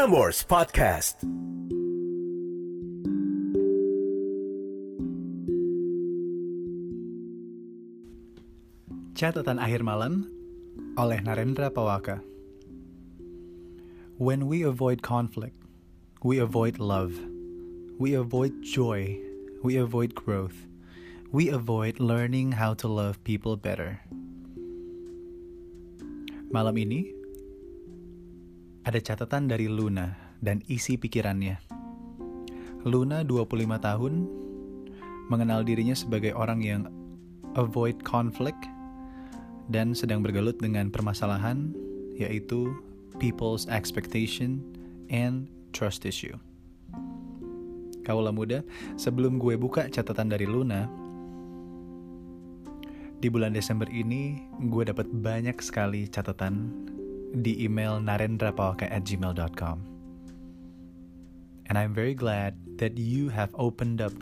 Prambors Podcast. Catatan akhir malam oleh Narendra Pawaka. When we avoid conflict, we avoid love, we avoid joy, we avoid growth, we avoid learning how to love people better. Malam ini ada catatan dari Luna dan isi pikirannya. Luna 25 tahun mengenal dirinya sebagai orang yang avoid conflict dan sedang bergelut dengan permasalahan yaitu people's expectation and trust issue. Kaulah muda, sebelum gue buka catatan dari Luna, di bulan Desember ini gue dapat banyak sekali catatan di email narendrapawaka@gmail.com. And I'm very glad that you have opened up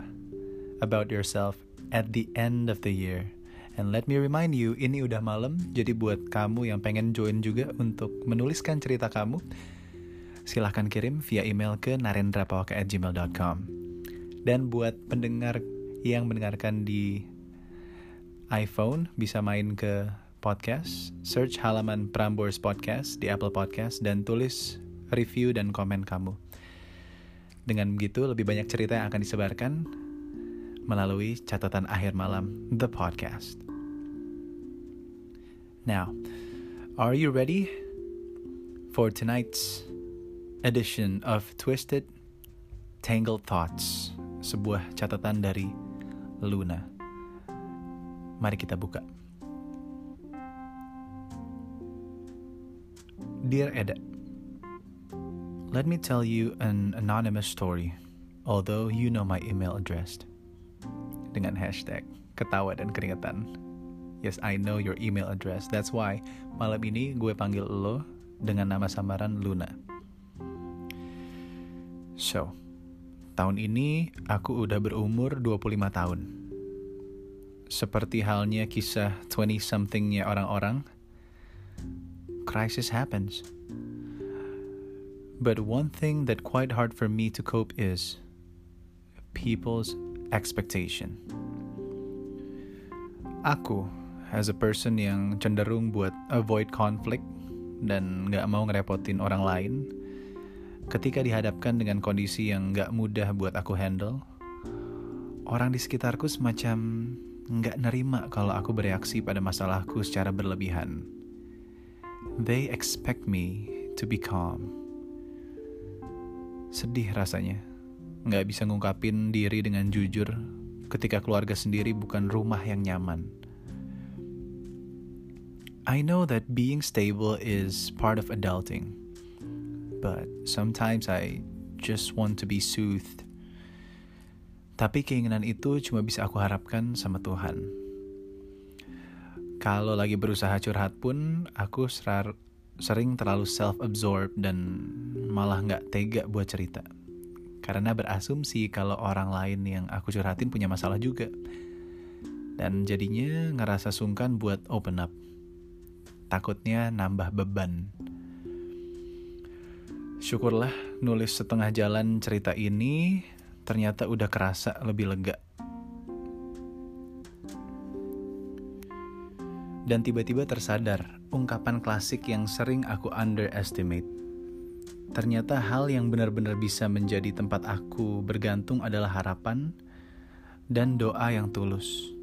about yourself at the end of the year And let me remind you, ini udah malam, jadi buat kamu yang pengen join juga untuk menuliskan cerita kamu, silahkan kirim via email ke narendrapawaka@gmail.com. Dan buat pendengar yang mendengarkan di iPhone, bisa main ke podcast, search halaman Prambors Podcast di Apple Podcast, dan tulis review dan komen kamu. Dengan begitu, lebih banyak cerita yang akan disebarkan melalui catatan akhir malam, The Podcast. Now, are you ready for tonight's edition of Twisted Tangled Thoughts? Sebuah catatan dari Luna. Mari kita buka. Dear Eda, let me tell you an anonymous story, although you know my email address. Dengan hashtag ketawa dan keringetan. Yes, I know your email address. That's why malam ini gue panggil lo dengan nama samaran Luna. So, tahun ini aku udah berumur 25 tahun. Seperti halnya kisah 20-somethingnya orang-orang, crisis happens. But one thing that quite hard for me to cope is people's expectation. Aku as a person yang cenderung buat avoid conflict dan nggak mau ngerepotin orang lain, ketika dihadapkan dengan kondisi yang nggak mudah buat aku handle, orang di sekitarku semacam nggak nerima kalau aku bereaksi pada masalahku secara berlebihan. They expect me to be calm. Sedih rasanya, nggak bisa ngungkapin diri dengan jujur ketika keluarga sendiri bukan rumah yang nyaman. I know that being stable is part of adulting, but sometimes I just want to be soothed. Tapi keinginan itu cuma bisa aku harapkan sama Tuhan. Kalau lagi berusaha curhat pun, aku serar, sering terlalu self-absorbed dan malah nggak tega buat cerita. Karena berasumsi kalau orang lain yang aku curhatin punya masalah juga. Dan jadinya ngerasa sungkan buat open up takutnya nambah beban. Syukurlah nulis setengah jalan cerita ini ternyata udah kerasa lebih lega. Dan tiba-tiba tersadar ungkapan klasik yang sering aku underestimate. Ternyata hal yang benar-benar bisa menjadi tempat aku bergantung adalah harapan dan doa yang tulus.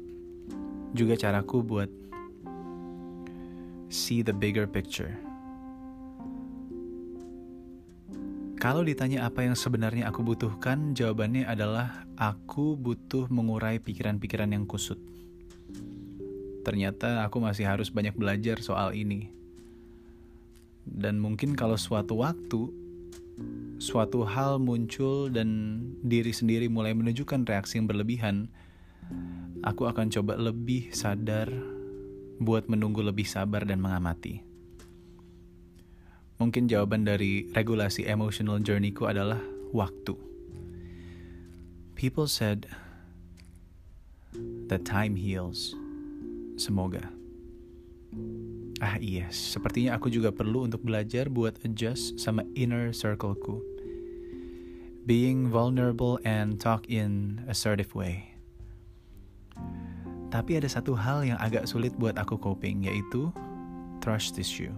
Juga caraku buat see the bigger picture. Kalau ditanya apa yang sebenarnya aku butuhkan, jawabannya adalah aku butuh mengurai pikiran-pikiran yang kusut. Ternyata aku masih harus banyak belajar soal ini. Dan mungkin kalau suatu waktu, suatu hal muncul dan diri sendiri mulai menunjukkan reaksi yang berlebihan, aku akan coba lebih sadar buat menunggu lebih sabar dan mengamati. Mungkin jawaban dari regulasi emotional journey-ku adalah waktu. People said that time heals. Semoga. Ah iya, sepertinya aku juga perlu untuk belajar buat adjust sama inner circleku. Being vulnerable and talk in assertive way. Tapi ada satu hal yang agak sulit buat aku coping, yaitu trust issue.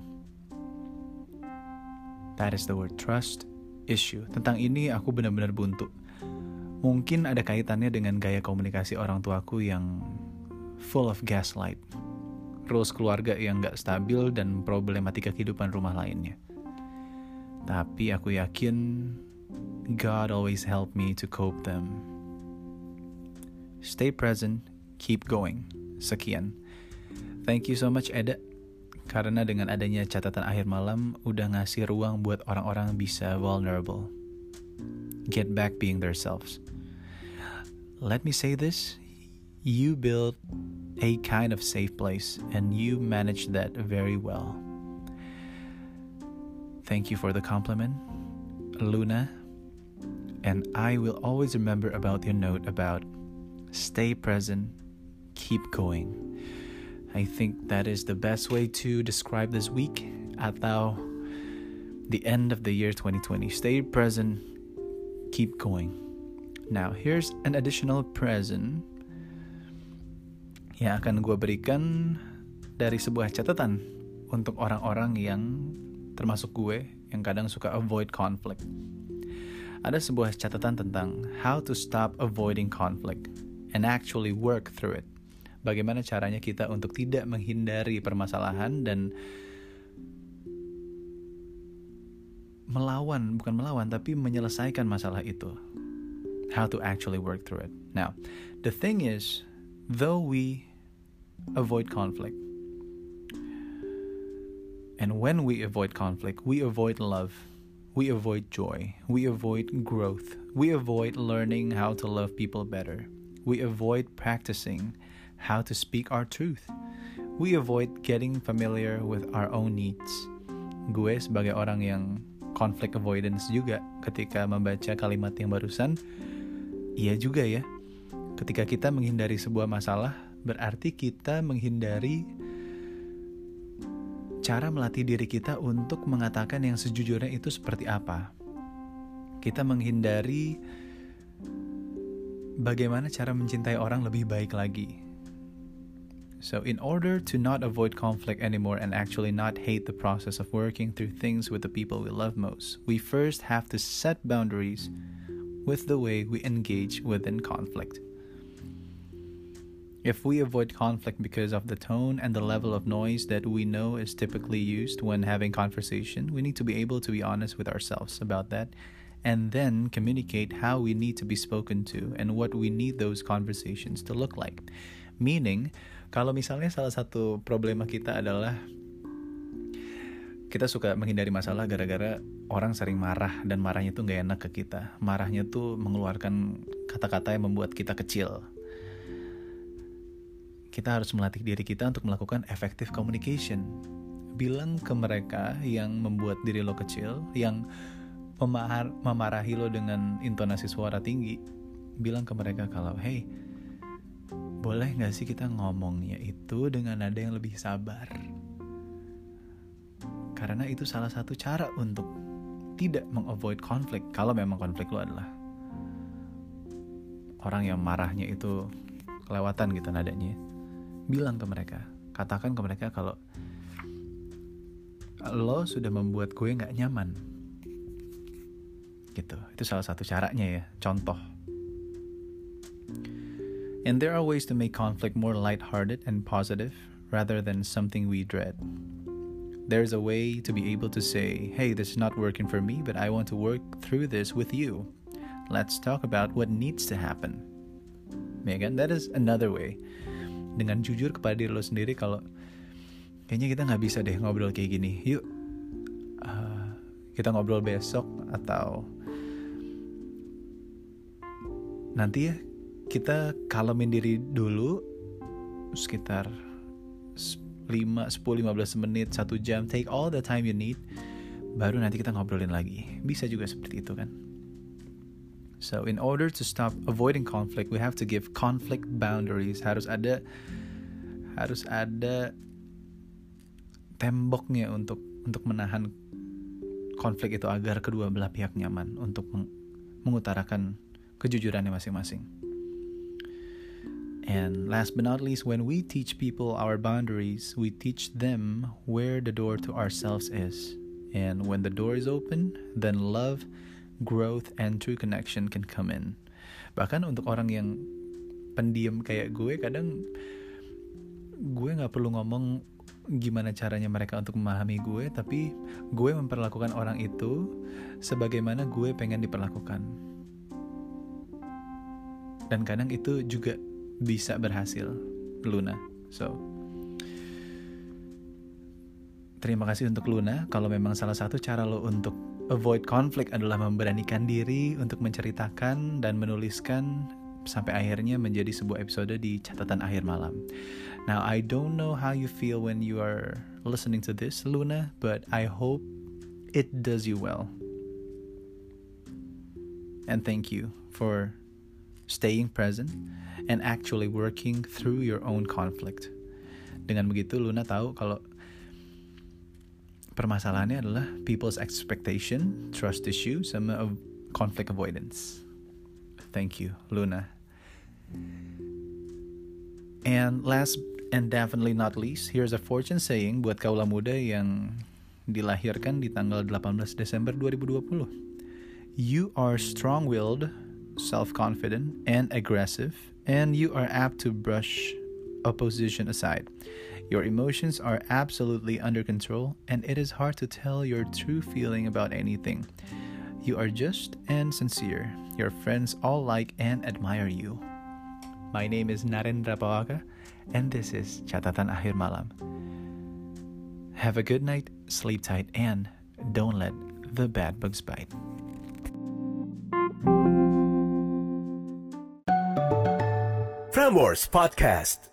That is the word, trust issue. Tentang ini aku benar-benar buntu. Mungkin ada kaitannya dengan gaya komunikasi orang tuaku yang full of gaslight rules keluarga yang gak stabil dan problematika kehidupan rumah lainnya. Tapi aku yakin God always help me to cope them. Stay present, keep going. Sekian. Thank you so much Eda. Karena dengan adanya catatan akhir malam udah ngasih ruang buat orang-orang bisa vulnerable. Get back being themselves. Let me say this, you build a kind of safe place, and you managed that very well. Thank you for the compliment, Luna. And I will always remember about your note about stay present, keep going. I think that is the best way to describe this week atau the end of the year 2020. Stay present, keep going. Now, here's an additional present yang akan gue berikan dari sebuah catatan untuk orang-orang yang termasuk gue yang kadang suka avoid conflict. Ada sebuah catatan tentang how to stop avoiding conflict and actually work through it. Bagaimana caranya kita untuk tidak menghindari permasalahan dan melawan, bukan melawan, tapi menyelesaikan masalah itu. How to actually work through it. Now, the thing is, though we avoid conflict. And when we avoid conflict, we avoid love, we avoid joy, we avoid growth, we avoid learning how to love people better, we avoid practicing how to speak our truth, we avoid getting familiar with our own needs. Gue sebagai orang yang conflict avoidance juga ketika membaca kalimat yang barusan, iya juga ya. Ketika kita menghindari sebuah masalah, berarti kita menghindari cara melatih diri kita untuk mengatakan yang sejujurnya itu seperti apa. Kita menghindari bagaimana cara mencintai orang lebih baik lagi. So, in order to not avoid conflict anymore and actually not hate the process of working through things with the people we love most, we first have to set boundaries with the way we engage within conflict. If we avoid conflict because of the tone and the level of noise that we know is typically used when having conversation, we need to be able to be honest with ourselves about that and then communicate how we need to be spoken to and what we need those conversations to look like. Meaning, kalau misalnya salah satu problema kita adalah kita suka menghindari masalah gara-gara orang sering marah dan marahnya tuh gak enak ke kita. Marahnya tuh mengeluarkan kata-kata yang membuat kita kecil kita harus melatih diri kita untuk melakukan effective communication. Bilang ke mereka yang membuat diri lo kecil, yang memahar, memarahi lo dengan intonasi suara tinggi, bilang ke mereka kalau, hey, boleh gak sih kita ngomongnya itu dengan nada yang lebih sabar? Karena itu salah satu cara untuk tidak mengavoid konflik kalau memang konflik lo adalah orang yang marahnya itu kelewatan gitu nadanya bilang ke mereka katakan ke mereka kalau lo sudah membuat gue nggak nyaman. Gitu. Itu salah satu caranya ya contoh. And there are ways to make conflict more lighthearted and positive rather than something we dread. There's a way to be able to say hey this is not working for me but i want to work through this with you. Let's talk about what needs to happen. Megan, that is another way dengan jujur kepada diri lo sendiri kalau kayaknya kita nggak bisa deh ngobrol kayak gini yuk uh, kita ngobrol besok atau nanti ya kita kalemin diri dulu sekitar 5, 10, 15 menit, 1 jam, take all the time you need, baru nanti kita ngobrolin lagi. Bisa juga seperti itu kan. So in order to stop avoiding conflict, we have to give conflict boundaries. Harus ada harus ada temboknya untuk untuk menahan konflik itu agar kedua belah pihak nyaman untuk meng mengutarakan kejujurannya masing-masing. And last but not least, when we teach people our boundaries, we teach them where the door to ourselves is. And when the door is open, then love, growth, and true connection can come in. Bahkan untuk orang yang pendiam kayak gue, kadang gue nggak perlu ngomong gimana caranya mereka untuk memahami gue, tapi gue memperlakukan orang itu sebagaimana gue pengen diperlakukan. Dan kadang itu juga bisa berhasil, Luna. So, terima kasih untuk Luna. Kalau memang salah satu cara lo untuk avoid conflict adalah memberanikan diri untuk menceritakan dan menuliskan sampai akhirnya menjadi sebuah episode di catatan akhir malam. Now, I don't know how you feel when you are listening to this, Luna, but I hope it does you well. And thank you for staying present and actually working through your own conflict. Dengan begitu, Luna tahu kalau permasalahannya adalah people's expectation, trust issue, sama conflict avoidance. Thank you, Luna. And last and definitely not least, here's a fortune saying buat kaula muda yang dilahirkan di tanggal 18 Desember 2020. You are strong-willed, self-confident, and aggressive, and you are apt to brush opposition aside. Your emotions are absolutely under control, and it is hard to tell your true feeling about anything. You are just and sincere. Your friends all like and admire you. My name is Narendra Pawaka, and this is Catatan Akhir Malam. Have a good night, sleep tight, and don't let the bad bugs bite. Frameworks Podcast.